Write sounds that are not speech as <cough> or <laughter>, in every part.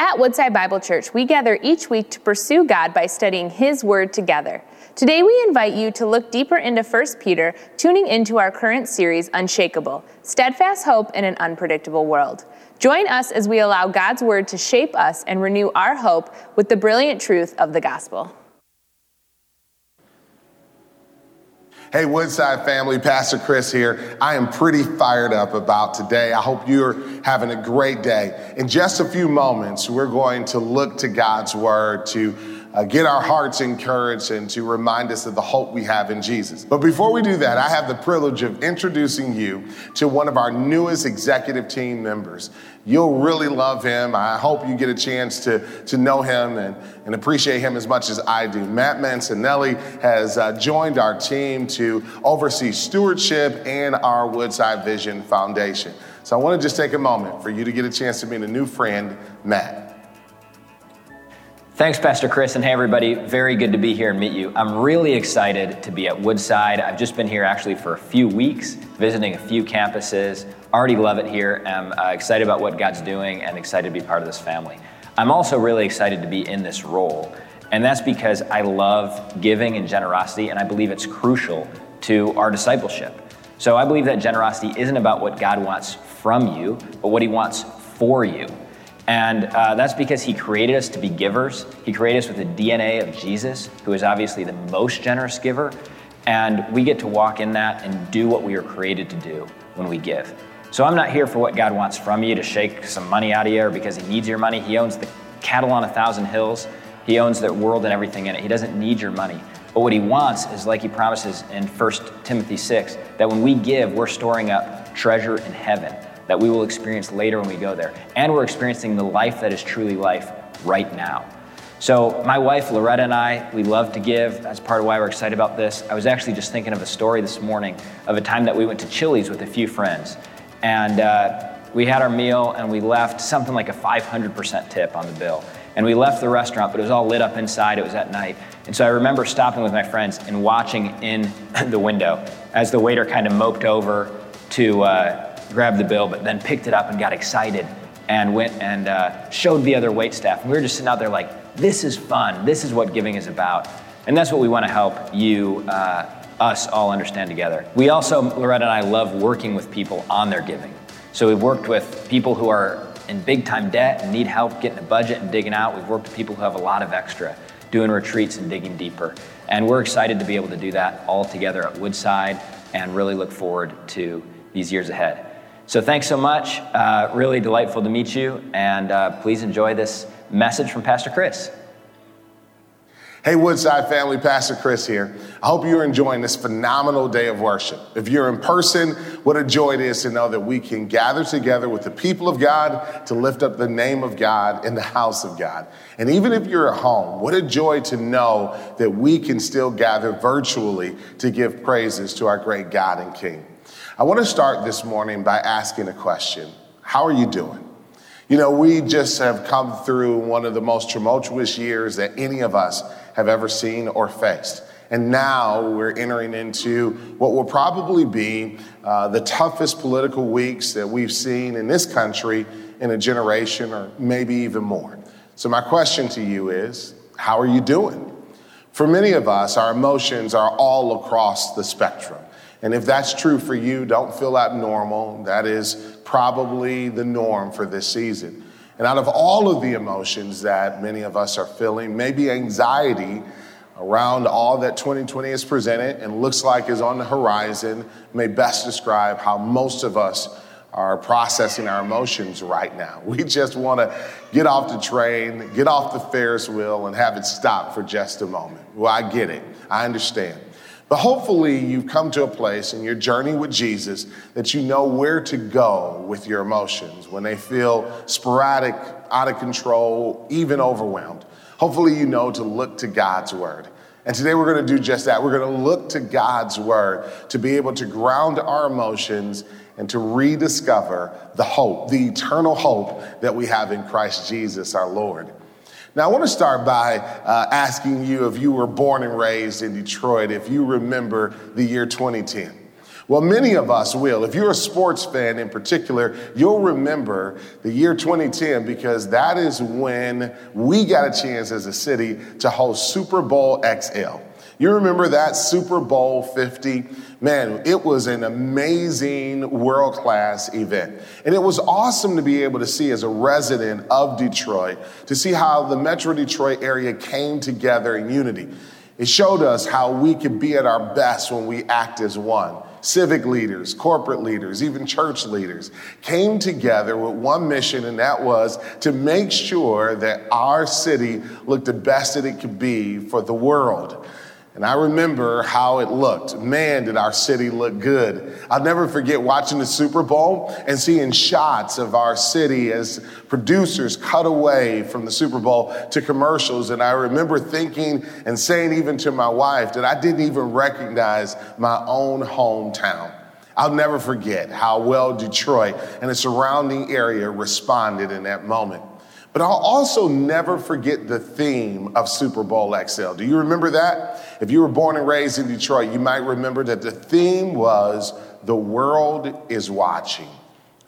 At Woodside Bible Church, we gather each week to pursue God by studying His Word together. Today, we invite you to look deeper into 1 Peter, tuning into our current series, Unshakable Steadfast Hope in an Unpredictable World. Join us as we allow God's Word to shape us and renew our hope with the brilliant truth of the gospel. Hey, Woodside family, Pastor Chris here. I am pretty fired up about today. I hope you're having a great day. In just a few moments, we're going to look to God's Word to uh, get our hearts encouraged and to remind us of the hope we have in Jesus. But before we do that, I have the privilege of introducing you to one of our newest executive team members. You'll really love him. I hope you get a chance to, to know him and, and appreciate him as much as I do. Matt Mancinelli has uh, joined our team to oversee stewardship and our Woodside Vision Foundation. So I want to just take a moment for you to get a chance to meet a new friend, Matt. Thanks, Pastor Chris, and hey, everybody. Very good to be here and meet you. I'm really excited to be at Woodside. I've just been here actually for a few weeks, visiting a few campuses. Already love it here. I'm uh, excited about what God's doing and excited to be part of this family. I'm also really excited to be in this role, and that's because I love giving and generosity, and I believe it's crucial to our discipleship. So I believe that generosity isn't about what God wants from you, but what He wants for you. And uh, that's because he created us to be givers. He created us with the DNA of Jesus, who is obviously the most generous giver. And we get to walk in that and do what we are created to do when we give. So I'm not here for what God wants from you to shake some money out of you or because he needs your money. He owns the cattle on a thousand hills, he owns the world and everything in it. He doesn't need your money. But what he wants is, like he promises in 1 Timothy 6, that when we give, we're storing up treasure in heaven that we will experience later when we go there. And we're experiencing the life that is truly life right now. So, my wife Loretta and I, we love to give. That's part of why we're excited about this. I was actually just thinking of a story this morning of a time that we went to Chili's with a few friends. And uh, we had our meal and we left something like a 500% tip on the bill. And we left the restaurant, but it was all lit up inside. It was at night. And so I remember stopping with my friends and watching in <clears throat> the window as the waiter kind of moped over to, uh, grabbed the bill, but then picked it up and got excited and went and uh, showed the other wait staff. And we were just sitting out there like, this is fun. This is what giving is about. And that's what we want to help you, uh, us all understand together. We also, Loretta and I, love working with people on their giving. So we've worked with people who are in big time debt and need help getting a budget and digging out. We've worked with people who have a lot of extra, doing retreats and digging deeper. And we're excited to be able to do that all together at Woodside and really look forward to these years ahead. So thanks so much. Uh, really delightful to meet you. And uh, please enjoy this message from Pastor Chris. Hey, Woodside family, Pastor Chris here. I hope you're enjoying this phenomenal day of worship. If you're in person, what a joy it is to know that we can gather together with the people of God to lift up the name of God in the house of God. And even if you're at home, what a joy to know that we can still gather virtually to give praises to our great God and King. I want to start this morning by asking a question How are you doing? You know, we just have come through one of the most tumultuous years that any of us have ever seen or faced. And now we're entering into what will probably be uh, the toughest political weeks that we've seen in this country in a generation or maybe even more. So, my question to you is how are you doing? For many of us, our emotions are all across the spectrum. And if that's true for you, don't feel abnormal. That is probably the norm for this season. And out of all of the emotions that many of us are feeling, maybe anxiety around all that 2020 has presented and looks like is on the horizon may best describe how most of us are processing our emotions right now. <laughs> We just want to get off the train, get off the Ferris wheel, and have it stop for just a moment. Well, I get it, I understand. But hopefully, you've come to a place in your journey with Jesus that you know where to go with your emotions when they feel sporadic, out of control, even overwhelmed. Hopefully, you know to look to God's word. And today we're going to do just that. We're going to look to God's word to be able to ground our emotions and to rediscover the hope, the eternal hope that we have in Christ Jesus our Lord. Now, I want to start by uh, asking you if you were born and raised in Detroit, if you remember the year 2010. Well, many of us will. If you're a sports fan in particular, you'll remember the year 2010 because that is when we got a chance as a city to host Super Bowl XL. You remember that Super Bowl 50? Man, it was an amazing world class event. And it was awesome to be able to see as a resident of Detroit, to see how the Metro Detroit area came together in unity. It showed us how we could be at our best when we act as one civic leaders, corporate leaders, even church leaders came together with one mission, and that was to make sure that our city looked the best that it could be for the world. And I remember how it looked. Man, did our city look good. I'll never forget watching the Super Bowl and seeing shots of our city as producers cut away from the Super Bowl to commercials. And I remember thinking and saying even to my wife that I didn't even recognize my own hometown. I'll never forget how well Detroit and the surrounding area responded in that moment. But I'll also never forget the theme of Super Bowl XL. Do you remember that? If you were born and raised in Detroit, you might remember that the theme was The World is Watching.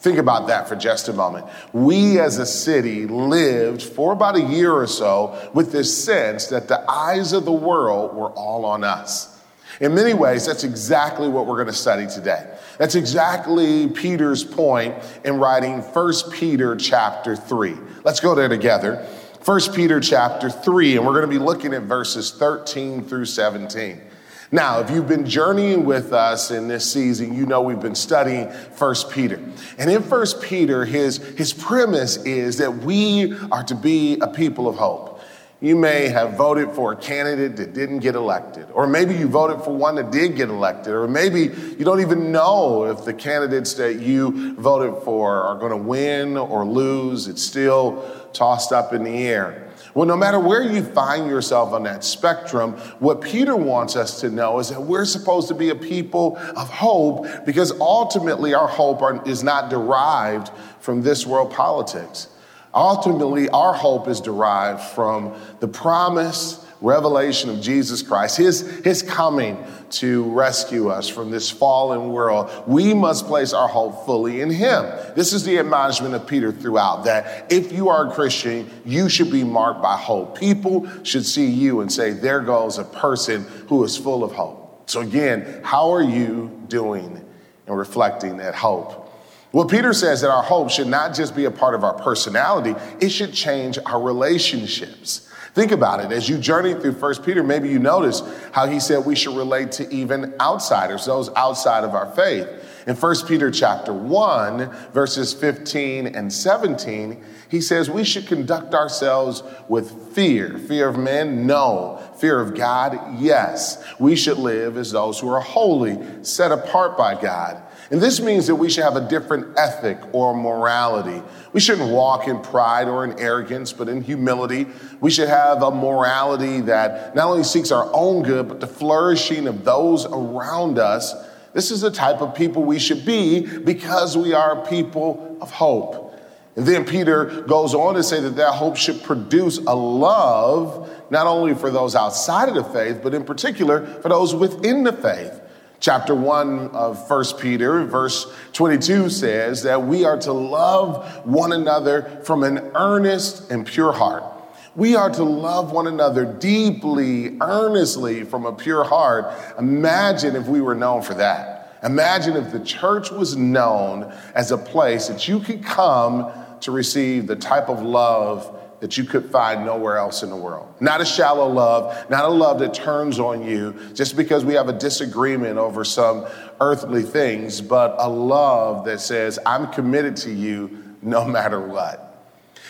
Think about that for just a moment. We as a city lived for about a year or so with this sense that the eyes of the world were all on us. In many ways, that's exactly what we're going to study today. That's exactly Peter's point in writing 1 Peter chapter 3. Let's go there together. 1 Peter chapter 3, and we're going to be looking at verses 13 through 17. Now, if you've been journeying with us in this season, you know we've been studying 1 Peter. And in 1 Peter, his, his premise is that we are to be a people of hope. You may have voted for a candidate that didn't get elected, or maybe you voted for one that did get elected, or maybe you don't even know if the candidates that you voted for are going to win or lose. It's still tossed up in the air. Well, no matter where you find yourself on that spectrum, what Peter wants us to know is that we're supposed to be a people of hope because ultimately our hope are, is not derived from this world politics. Ultimately, our hope is derived from the promise, revelation of Jesus Christ, his, his coming to rescue us from this fallen world. We must place our hope fully in Him. This is the admonishment of Peter throughout that if you are a Christian, you should be marked by hope. People should see you and say, There goes a person who is full of hope. So, again, how are you doing and reflecting that hope? Well, Peter says that our hope should not just be a part of our personality, it should change our relationships. Think about it. As you journey through First Peter, maybe you notice how he said we should relate to even outsiders, those outside of our faith. In 1 Peter chapter 1, verses 15 and 17, he says we should conduct ourselves with fear. Fear of men? No. Fear of God? Yes. We should live as those who are holy, set apart by God. And this means that we should have a different ethic or morality. We shouldn't walk in pride or in arrogance, but in humility. We should have a morality that not only seeks our own good, but the flourishing of those around us. This is the type of people we should be because we are people of hope. And then Peter goes on to say that that hope should produce a love not only for those outside of the faith, but in particular for those within the faith. Chapter 1 of 1 Peter, verse 22 says that we are to love one another from an earnest and pure heart. We are to love one another deeply, earnestly from a pure heart. Imagine if we were known for that. Imagine if the church was known as a place that you could come to receive the type of love that you could find nowhere else in the world. Not a shallow love, not a love that turns on you just because we have a disagreement over some earthly things, but a love that says, I'm committed to you no <laughs> matter what.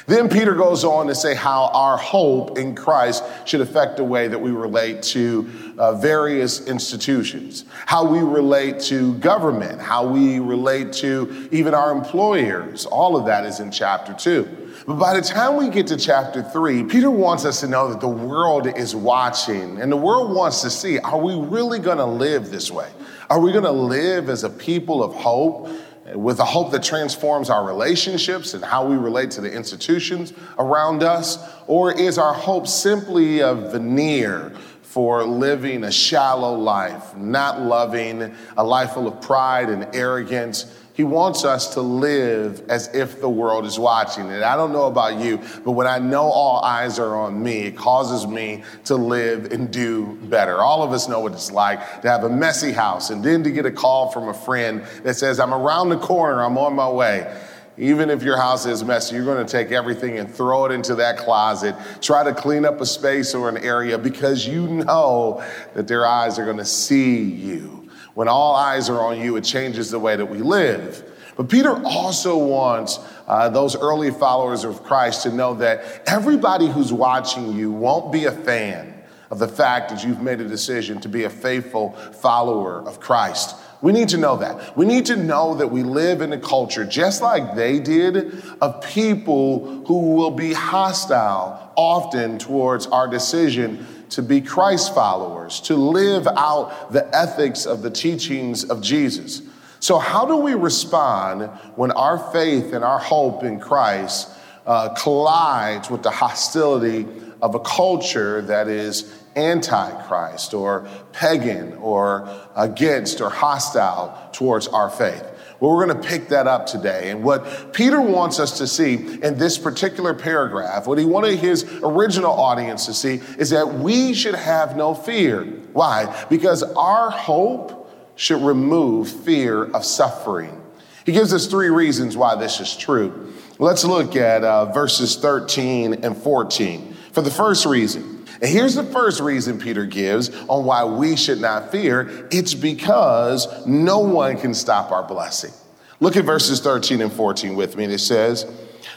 Then Peter goes on to say how our hope in Christ should affect the way that we relate to uh, various institutions, how we relate to government, how we relate to even our employers. All of that is in chapter two. But by the time we get to chapter three, Peter wants us to know that the world is watching and the world wants to see are we really going to live this way? Are we going to live as a people of hope? With a hope that transforms our relationships and how we relate to the institutions around us? Or is our hope simply a veneer for living a shallow life, not loving a life full of pride and arrogance. He wants us to live as if the world is watching. And I don't know about you, but when I know all eyes are on me, it causes me to live and do better. All of us know what it's like to have a messy house and then to get a call from a friend that says, I'm around the corner, I'm on my way. Even if your house is messy, you're going to take everything and throw it into that closet. Try to clean up a space or an area because you know that their eyes are going to see you. When all eyes are on you, it changes the way that we live. But Peter also wants uh, those early followers of Christ to know that everybody who's watching you won't be a fan of the fact that you've made a decision to be a faithful follower of Christ. We need to know that. We need to know that we live in a culture just like they did of people who will be hostile often towards our decision to be Christ followers, to live out the ethics of the teachings of Jesus. So, how do we respond when our faith and our hope in Christ uh, collides with the hostility of a culture that is antichrist or pagan or against or hostile towards our faith. Well, we're going to pick that up today. And what Peter wants us to see in this particular paragraph, what he wanted his original audience to see, is that we should have no fear. Why? Because our hope should remove fear of suffering. He gives us three reasons why this is true. Let's look at uh, verses 13 and 14. For the first reason, and here's the first reason Peter gives on why we should not fear it's because no one can stop our blessing. Look at verses 13 and 14 with me. And it says,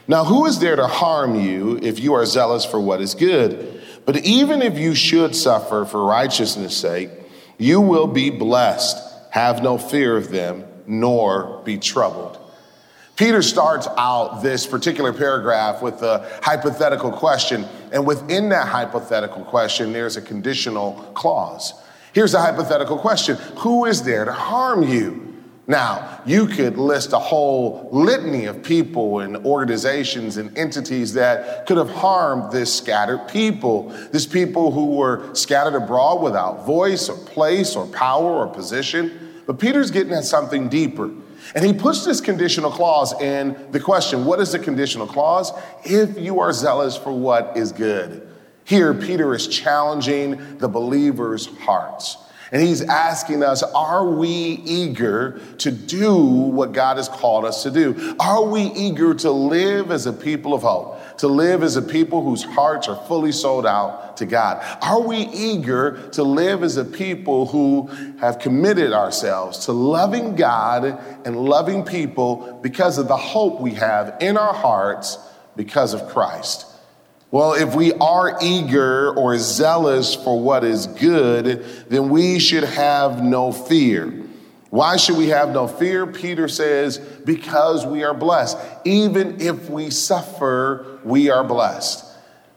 Now who is there to harm you if you are zealous for what is good? But even if you should suffer for righteousness' sake, you will be blessed. Have no fear of them, nor be troubled. Peter starts out this particular paragraph with a hypothetical question, and within that hypothetical question, there's a conditional clause. Here's a hypothetical question Who is there to harm you? Now, you could list a whole litany of people and organizations and entities that could have harmed this scattered people, this people who were scattered abroad without voice or place or power or position. But Peter's getting at something deeper. And he puts this conditional clause in the question what is the conditional clause? If you are zealous for what is good. Here, Peter is challenging the believer's hearts. And he's asking us, are we eager to do what God has called us to do? Are we eager to live as a people of hope? To live as a people whose hearts are fully sold out to God? Are we eager to live as a people who have committed ourselves to loving God and loving people because of the hope we have in our hearts because of Christ? Well, if we are eager or zealous for what is good, then we should have no fear. Why should we have no fear? Peter says, because we are blessed. Even if we suffer, we are blessed.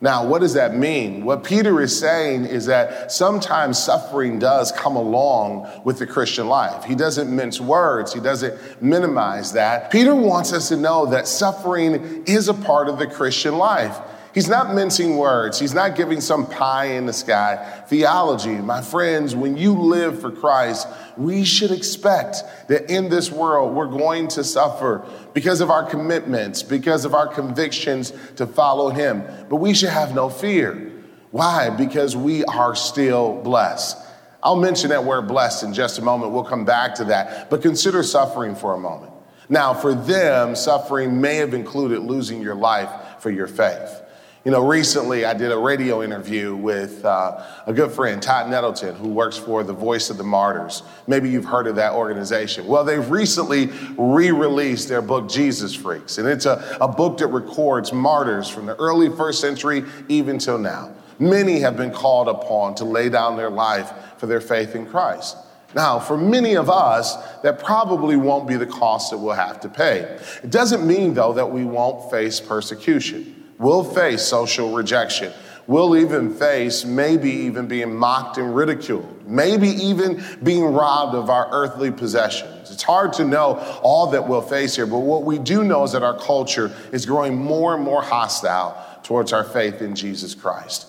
Now, what does that mean? What Peter is saying is that sometimes suffering does come along with the Christian life. He doesn't mince words, he doesn't minimize that. Peter wants us to know that suffering is a part of the Christian life. He's not mincing words. He's not giving some pie in the sky theology. My friends, when you live for Christ, we should expect that in this world we're going to suffer because of our commitments, because of our convictions to follow Him. But we should have no fear. Why? Because we are still blessed. I'll mention that word blessed in just a moment. We'll come back to that. But consider suffering for a moment. Now, for them, suffering may have included losing your life for your faith. You know, recently I did a radio interview with uh, a good friend, Todd Nettleton, who works for the Voice of the Martyrs. Maybe you've heard of that organization. Well, they've recently re released their book, Jesus Freaks, and it's a, a book that records martyrs from the early first century even till now. Many have been called upon to lay down their life for their faith in Christ. Now, for many of us, that probably won't be the cost that we'll have to pay. It doesn't mean, though, that we won't face persecution. We'll face social rejection. We'll even face maybe even being mocked and ridiculed, maybe even being robbed of our earthly possessions. It's hard to know all that we'll face here, but what we do know is that our culture is growing more and more hostile towards our faith in Jesus Christ.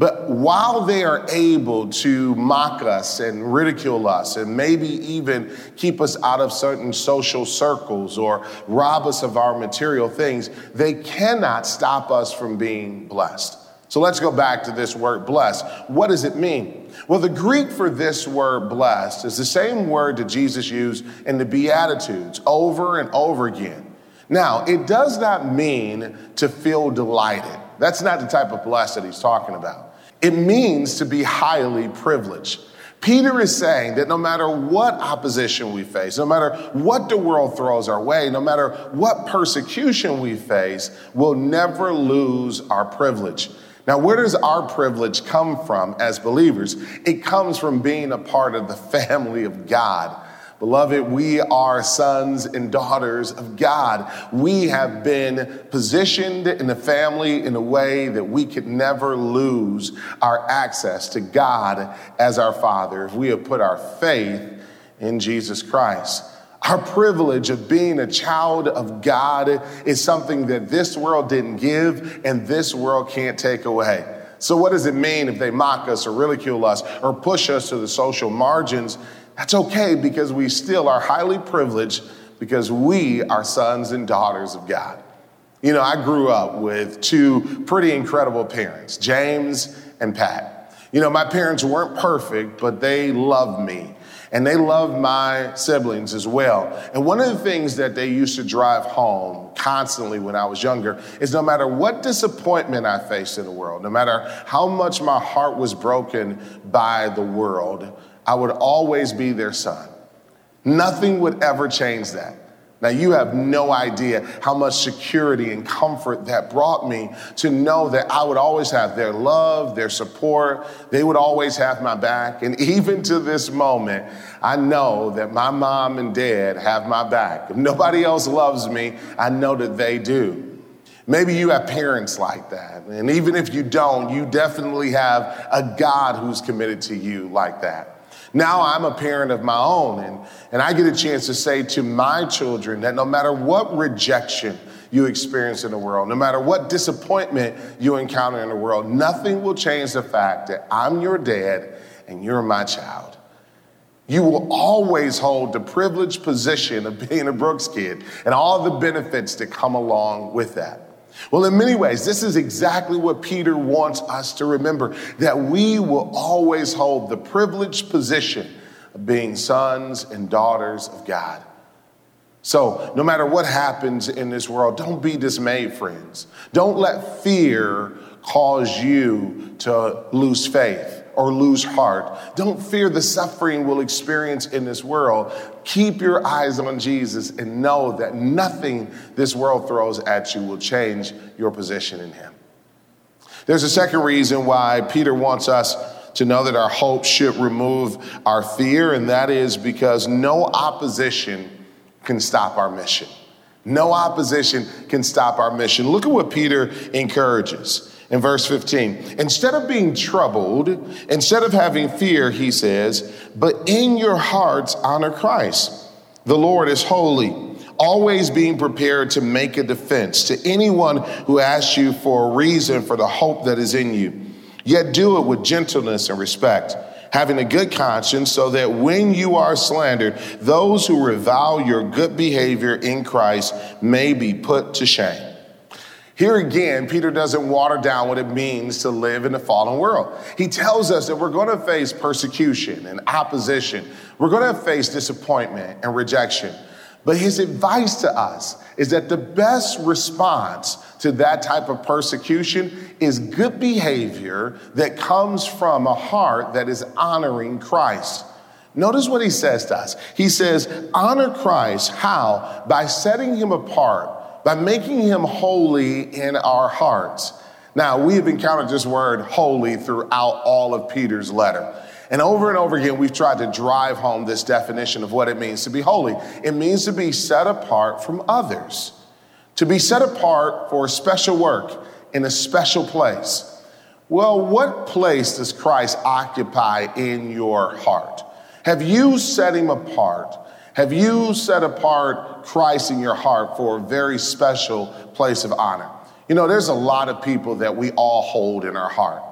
But while they are able to mock us and ridicule us and maybe even keep us out of certain social circles or rob us of our material things, they cannot stop us from being blessed. So let's go back to this word blessed. What does it mean? Well, the Greek for this word blessed is the same word that Jesus used in the Beatitudes over and over again. Now, it does not mean to feel delighted. That's not the type of blessed that he's talking about. It means to be highly privileged. Peter is saying that no matter what opposition we face, no matter what the world throws our way, no matter what persecution we face, we'll never lose our privilege. Now, where does our privilege come from as believers? It comes from being a part of the <laughs> family of God. Beloved, we are sons and daughters of God. We have been positioned in the family in a way that we could never lose our access to God as our Father if we have put our faith in Jesus Christ. Our privilege of being a child of God is something that this world didn't give and this world can't take away. So, what does it mean if they mock us or ridicule us or push us to the social margins? That's okay because we still are highly privileged because we are sons and daughters of God. You know, I grew up with two pretty incredible parents, James and Pat. You know, my parents weren't perfect, but they loved me and they loved my siblings as well. And one of the things that they used to drive home constantly when I was younger is no matter what disappointment I faced in the world, no matter how much my heart was broken by the world, I would always be their son. Nothing would ever change that. Now, you have no idea how much security and comfort that brought me to know that I would always have their love, their support. They would always have my back. And <laughs> even to this moment, I know that my mom and dad have my back. If nobody else loves me, I know that they do. Maybe you have parents like that. And even if you don't, you definitely have a God who's committed to you like that. Now I'm a parent of my own, and, and I get a chance to say to my children that no matter what rejection you experience in the world, no matter what disappointment you encounter in the world, nothing will change the fact that I'm your dad and you're my child. You will always hold the privileged position of being a Brooks kid and all the benefits that come along with that. Well, in many ways, this is exactly what Peter wants us to remember that we will always hold the privileged position of being sons and daughters of God. So, no matter what happens in this world, don't be dismayed, friends. Don't let fear cause you to lose faith or lose heart. Don't fear the suffering we'll experience in this world. Keep your eyes on Jesus and know that nothing this world throws at you will change your position in Him. There's a second reason why Peter wants us to know that our hope should remove our fear, and that is because no opposition can stop our mission. No opposition can stop our mission. Look at what Peter encourages in verse 15. Instead of being troubled, instead of having fear, he says, but in your hearts honor Christ. The Lord is holy, always being prepared to make a defense to anyone who asks you for a reason for the hope that is in you. Yet do it with gentleness and respect, having a good conscience, so that when you are slandered, those who revile your good behavior in Christ may be put to shame. Here again, Peter doesn't water down what it means to live in a fallen world. He tells us that we're going to face persecution and opposition. We're going to face disappointment and rejection. But his advice to us is that the best response to that type of persecution is good behavior that comes from a heart that is honoring Christ. Notice what he says to us. He says, Honor Christ. How? By setting him apart by making him holy in our hearts. Now, we have encountered this word holy throughout all of Peter's letter. And over and over again, we've tried to drive home this definition of what it means to be holy. It means to be set apart from others, to be set apart for a special work in a special place. Well, what place does Christ occupy in your heart? Have you set him apart? Have you set apart Christ in your heart for a very special place of honor? You know, there's a lot of people that we all hold in our heart.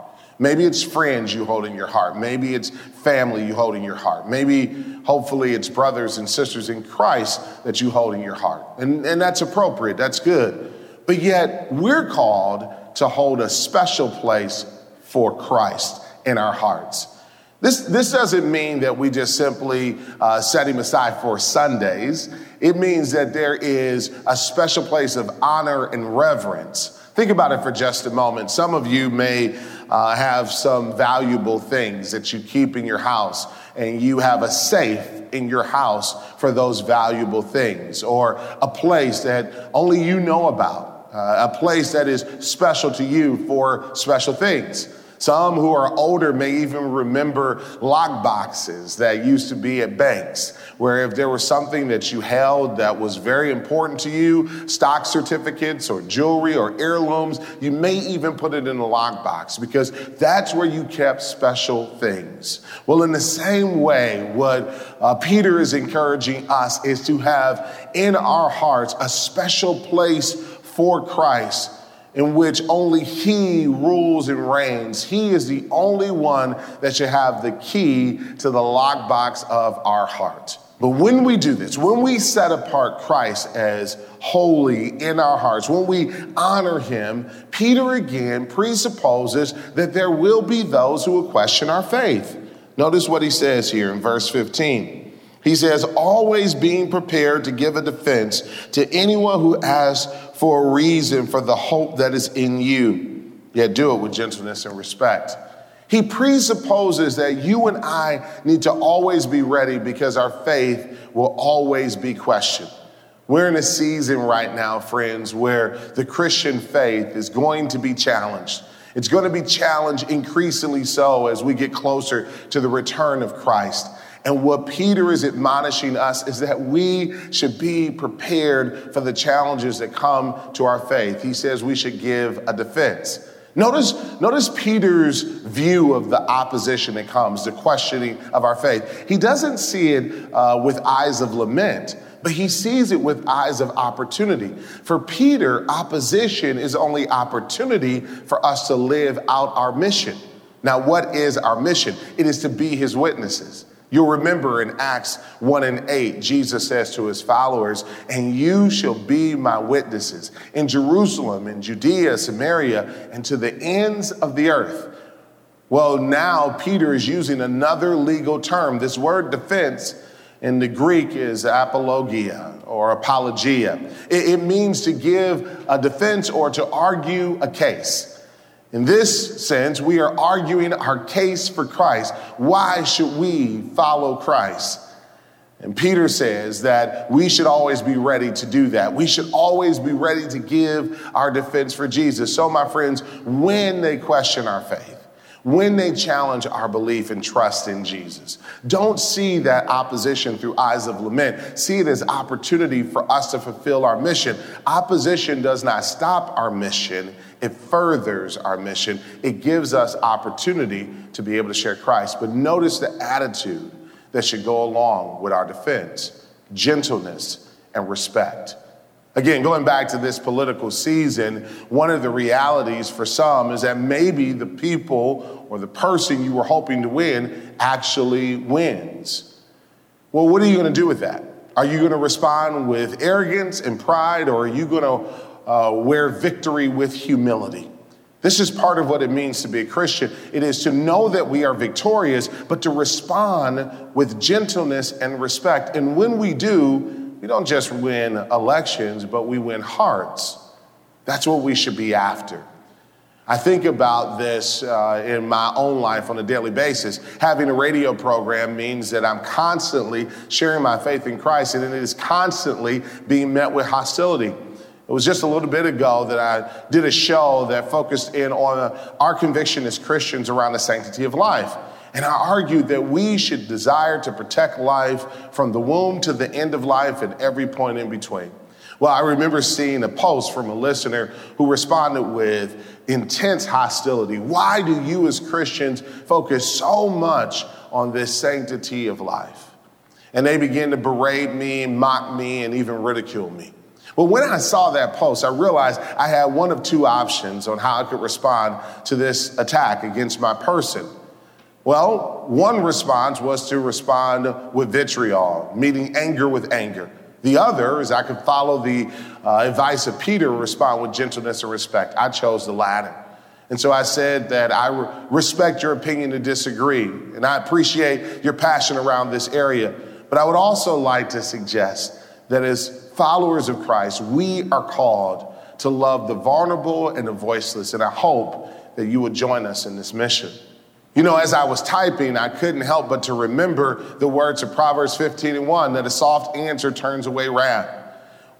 Maybe it's friends you hold in your heart. Maybe it's family you hold in your heart. Maybe, hopefully, it's brothers and sisters in Christ that you hold in your heart. And, and that's appropriate, that's good. But yet, we're called to hold a special place for Christ in our hearts. This, this doesn't mean that we just simply uh, set him aside for Sundays. It means that there is a special place of honor and reverence. Think about it for just a moment. Some of you may uh, have some valuable things that you keep in your house, and you have a safe in your house for those valuable things, or a place that only you know about, uh, a place that is special to you for special things. Some who are older may even remember lock boxes that used to be at banks, where if there was something that you held that was very important to you, stock certificates or jewelry or heirlooms, you may even put it in a lock box because that's where you kept special things. Well, in the same way, what uh, Peter is encouraging us is to have in our hearts a special place for Christ in which only He rules and reigns. He is the only one that should have the key to the lockbox of our heart. But when we do this, when we set apart Christ as holy in our hearts, when we honor him, Peter again presupposes that there will be those who will question our faith. Notice what he says here in verse 15. He says, always being prepared to give a defense to anyone who asks for a reason for the hope that is in you. Yet do it with gentleness and respect. He presupposes that you and I need to always be ready because our faith will always be questioned. We're in a season right now, friends, where the Christian faith is going to be challenged. It's going to be challenged increasingly so as we get closer to the return of Christ. And what Peter is admonishing us is that we should be prepared for the challenges that come to our faith. He says we should give a defense. Notice, notice Peter's view of the opposition that comes, the questioning of our faith. He doesn't see it uh, with eyes of lament, but he sees it with eyes of opportunity. For Peter, opposition is only opportunity for us to live out our mission. Now, what is our mission? It is to be his witnesses. You'll remember in Acts 1 and 8, Jesus says to his followers, And you shall be my witnesses in Jerusalem, in Judea, Samaria, and to the ends of the earth. Well, now Peter is using another legal term. This word defense in the Greek is apologia or apologia. It, it means to give a defense or to argue a case. In this sense, we are arguing our case for Christ. Why should we follow Christ? And Peter says that we should always be ready to do that. We should always be ready to give our defense for Jesus. So, my friends, when they question our faith, when they challenge our belief and trust in Jesus. Don't see that opposition through eyes of lament. See it as opportunity for us to fulfill our mission. Opposition does not stop our mission, it furthers our mission. It gives us opportunity to be able to share Christ. But notice the attitude that should go along with our defense gentleness and respect. Again, going back to this political season, one of the realities for some is that maybe the people or the person you were hoping to win actually wins. Well, what are you going to do with that? Are you going to respond with arrogance and pride, or are you going to uh, wear victory with humility? This is part of what it means to be a Christian. It is to know that we are victorious, but to respond with gentleness and respect. And when we do, we don't just win elections, but we win hearts. That's what we should be after. I think about this uh, in my own life on a daily basis. Having a radio program means that I'm constantly sharing my faith in Christ, and it is constantly being met with hostility. It was just a little bit ago that I did a show that focused in on our conviction as Christians around the sanctity of life. And I argued that we should desire to protect life from the womb to the end of life and every point in between. Well, I remember seeing a post from a listener who responded with intense hostility. Why do you as Christians focus so much on this sanctity of life? And they began to berate me, mock me, and even ridicule me. Well, when I saw that post, I realized I had one of two options on how I could respond to this attack against my person. Well, one response was to respond with vitriol, meeting anger with anger. The other is I could follow the uh, advice of Peter respond with gentleness and respect. I chose the latter. And so I said that I re- respect your opinion to disagree, and I appreciate your passion around this area. But I would also like to suggest that as followers of Christ, we are called to love the vulnerable and the voiceless. And I hope that you would join us in this mission. You know, as I was typing, I couldn't help but to remember the words of Proverbs 15 and 1 that a soft answer turns away wrath.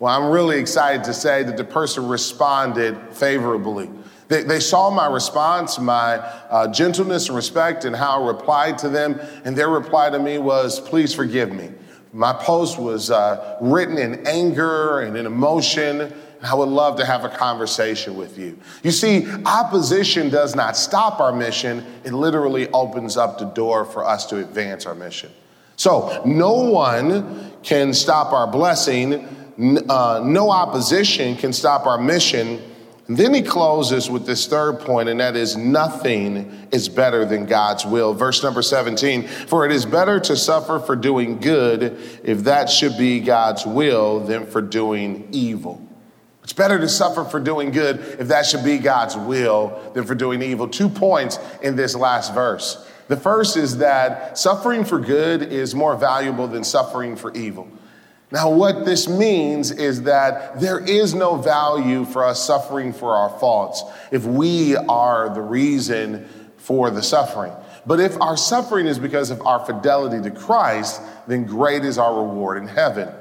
Well, I'm really excited to say that the person responded favorably. They, they saw my response, my uh, gentleness and respect, and how I replied to them. And their reply to me was, Please forgive me. My post was uh, written in anger and in emotion. I would love to have a conversation with you. You see, opposition does not stop our mission, it literally opens up the door for us to advance our mission. So, no one can stop our blessing, uh, no opposition can stop our mission and then he closes with this third point, and that is nothing is better than God's will. Verse number 17 For it is better to suffer for doing good, if that should be God's will, than for doing evil. It's better to suffer for doing good if that should be God's will than for doing evil. Two points in this last verse. The first is that suffering for good is more valuable than suffering for evil. Now, what this means is that there is no value for us suffering for our faults if we are the reason for the suffering. But if our suffering is because of our fidelity to Christ, then great is our reward in heaven.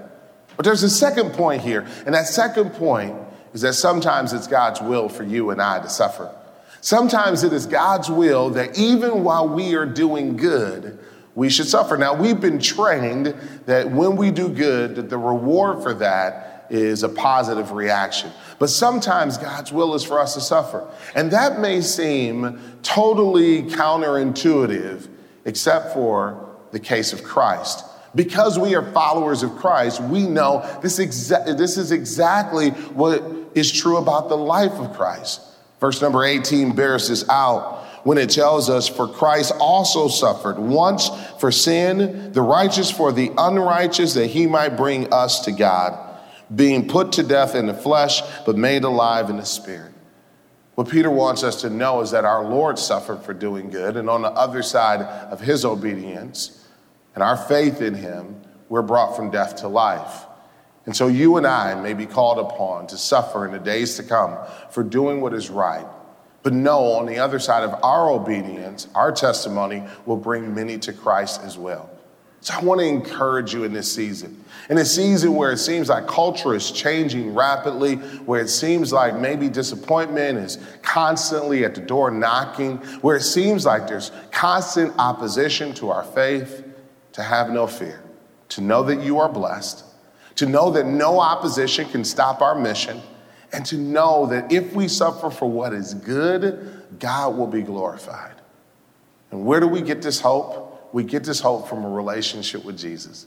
But there's a second point here, and that second point is that sometimes it's God's will for you and I to suffer. Sometimes it is God's will that even while we are doing good, we should suffer. Now, we've been trained that when we do good, that the reward for that is a positive reaction. But sometimes God's will is for us to suffer. And that may seem totally counterintuitive, except for the case of Christ. Because we are followers of Christ, we know this, exa- this is exactly what is true about the life of Christ. Verse number 18 bears this out when it tells us, For Christ also suffered once for sin, the righteous for the unrighteous, that he might bring us to God, being put to death in the flesh, but made alive in the spirit. What Peter wants us to know is that our Lord suffered for doing good, and on the other side of his obedience and our faith in him, we're brought from death to life. And so you and I may be called upon to suffer in the days to come for doing what is right but know on the other side of our obedience, our testimony will bring many to Christ as well. So I want to encourage you in this season. In a season where it seems like culture is changing rapidly, where it seems like maybe disappointment is constantly at the door knocking, where it seems like there's constant opposition to our faith, to have no fear, to know that you are blessed, to know that no opposition can stop our mission and to know that if we suffer for what is good, God will be glorified. And where do we get this hope? We get this hope from a relationship with Jesus.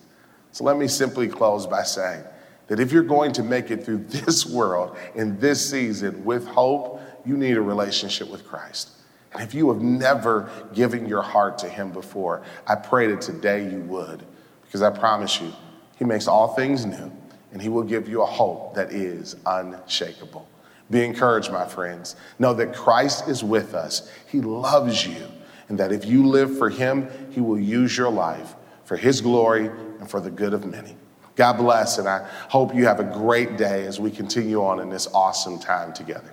So let me simply close by saying that if you're going to make it through <laughs> this world in this season with hope, you need a relationship with Christ. And if you have never given your heart to Him before, I pray that today you would, because I promise you, He makes all things new and he will give you a hope that is unshakable. Be encouraged, my friends. Know that Christ is with us. He loves you, and that if you live for him, he will use your life for his glory and for the good of many. God bless, and I hope you have a great day as we continue on in this awesome time together.